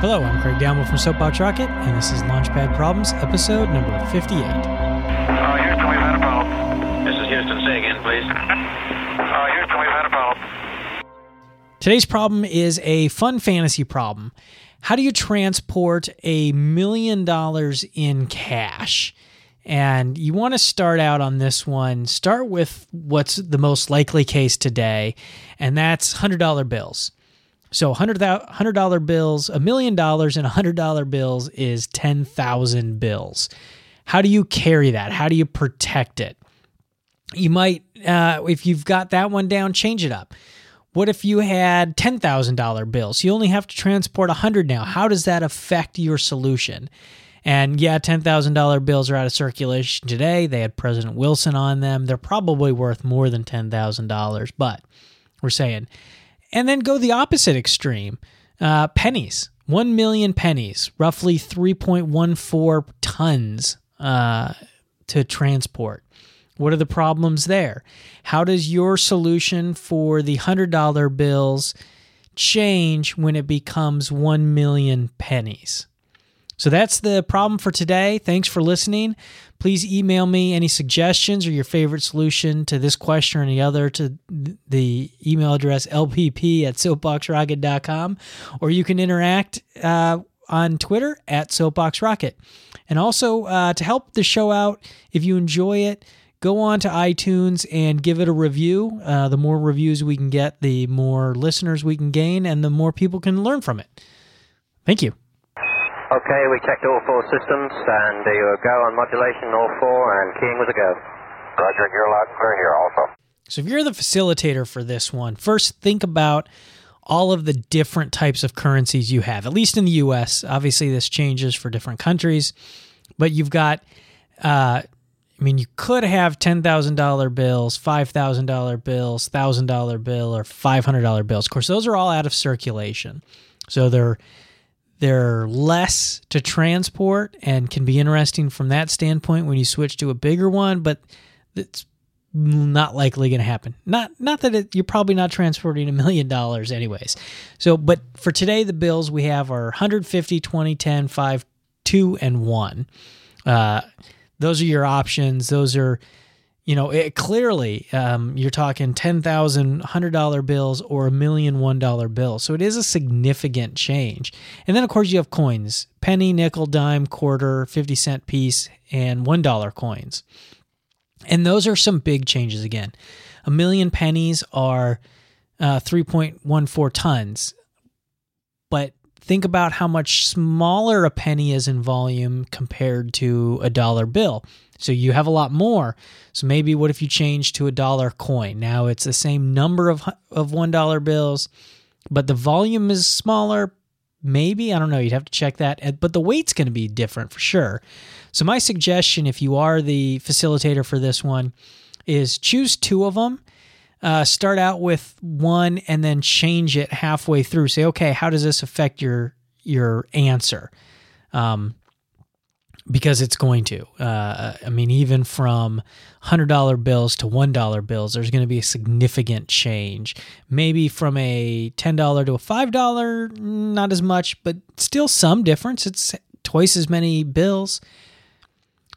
Hello, I'm Craig Downwell from Soapbox Rocket, and this is Launchpad Problems, episode number 58. Uh, Houston, we've had a problem. This is Houston. Say again, please. Uh, Houston, we've had a problem. Today's problem is a fun fantasy problem. How do you transport a million dollars in cash? And you want to start out on this one. Start with what's the most likely case today, and that's $100 bills. So $100, bills, a million dollars in $100 bills is 10,000 bills. How do you carry that? How do you protect it? You might, uh, if you've got that one down, change it up. What if you had $10,000 bills? You only have to transport 100 now. How does that affect your solution? And yeah, $10,000 bills are out of circulation today. They had President Wilson on them. They're probably worth more than $10,000, but we're saying and then go the opposite extreme. Uh, pennies. 1 million pennies. Roughly 3.14 tons uh, to transport. What are the problems there? How does your solution for the $100 bills change when it becomes 1 million pennies so that's the problem for today. Thanks for listening. Please email me any suggestions or your favorite solution to this question or any other to the email address lpp at soapboxrocket.com, or you can interact uh, on Twitter at soapboxrocket. And also uh, to help the show out, if you enjoy it, go on to iTunes and give it a review. Uh, the more reviews we can get, the more listeners we can gain, and the more people can learn from it. Thank you. Okay, we checked all four systems, and you were go on modulation, all four, and keying was a go. Roger, you're loud clear here also. So if you're the facilitator for this one, first think about all of the different types of currencies you have, at least in the US. Obviously, this changes for different countries, but you've got, uh, I mean, you could have $10,000 bills, $5,000 bills, $1,000 bill, or $500 bills. Of course, those are all out of circulation. So they're they're less to transport and can be interesting from that standpoint when you switch to a bigger one, but it's not likely going to happen. Not not that it, you're probably not transporting a million dollars anyways. So, but for today, the bills we have are 150, 20, 10, 5, 2, and 1. Uh, those are your options. Those are you know, it, clearly um, you're talking ten thousand hundred dollar bills or a million one dollar bills. So it is a significant change. And then of course you have coins: penny, nickel, dime, quarter, fifty cent piece, and one dollar coins. And those are some big changes. Again, a million pennies are uh, three point one four tons, but think about how much smaller a penny is in volume compared to a dollar bill. So you have a lot more. So maybe what if you change to a dollar coin? Now it's the same number of of $1 bills, but the volume is smaller. Maybe, I don't know, you'd have to check that, but the weight's going to be different for sure. So my suggestion if you are the facilitator for this one is choose two of them. Uh, start out with one and then change it halfway through. Say, okay, how does this affect your your answer? Um, because it's going to. Uh, I mean, even from $100 bills to $1 bills, there's going to be a significant change. Maybe from a $10 to a $5, not as much, but still some difference. It's twice as many bills.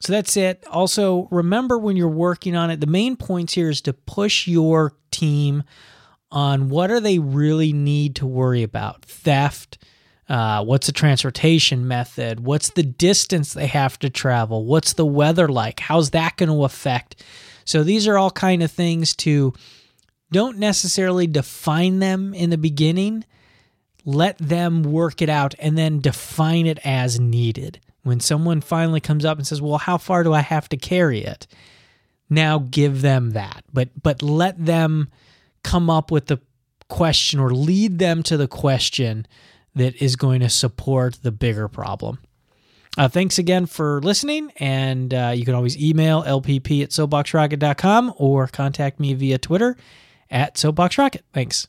So that's it. Also, remember when you're working on it, the main points here is to push your team on what are they really need to worry about theft uh, what's the transportation method? What's the distance they have to travel? What's the weather like? How's that going to affect? So these are all kind of things to don't necessarily define them in the beginning. Let them work it out and then define it as needed. When someone finally comes up and says, "Well, how far do I have to carry it?" Now give them that. But but let them come up with the question or lead them to the question that is going to support the bigger problem. Uh, thanks again for listening, and uh, you can always email lpp at soapboxrocket.com or contact me via Twitter at soapboxrocket. Thanks.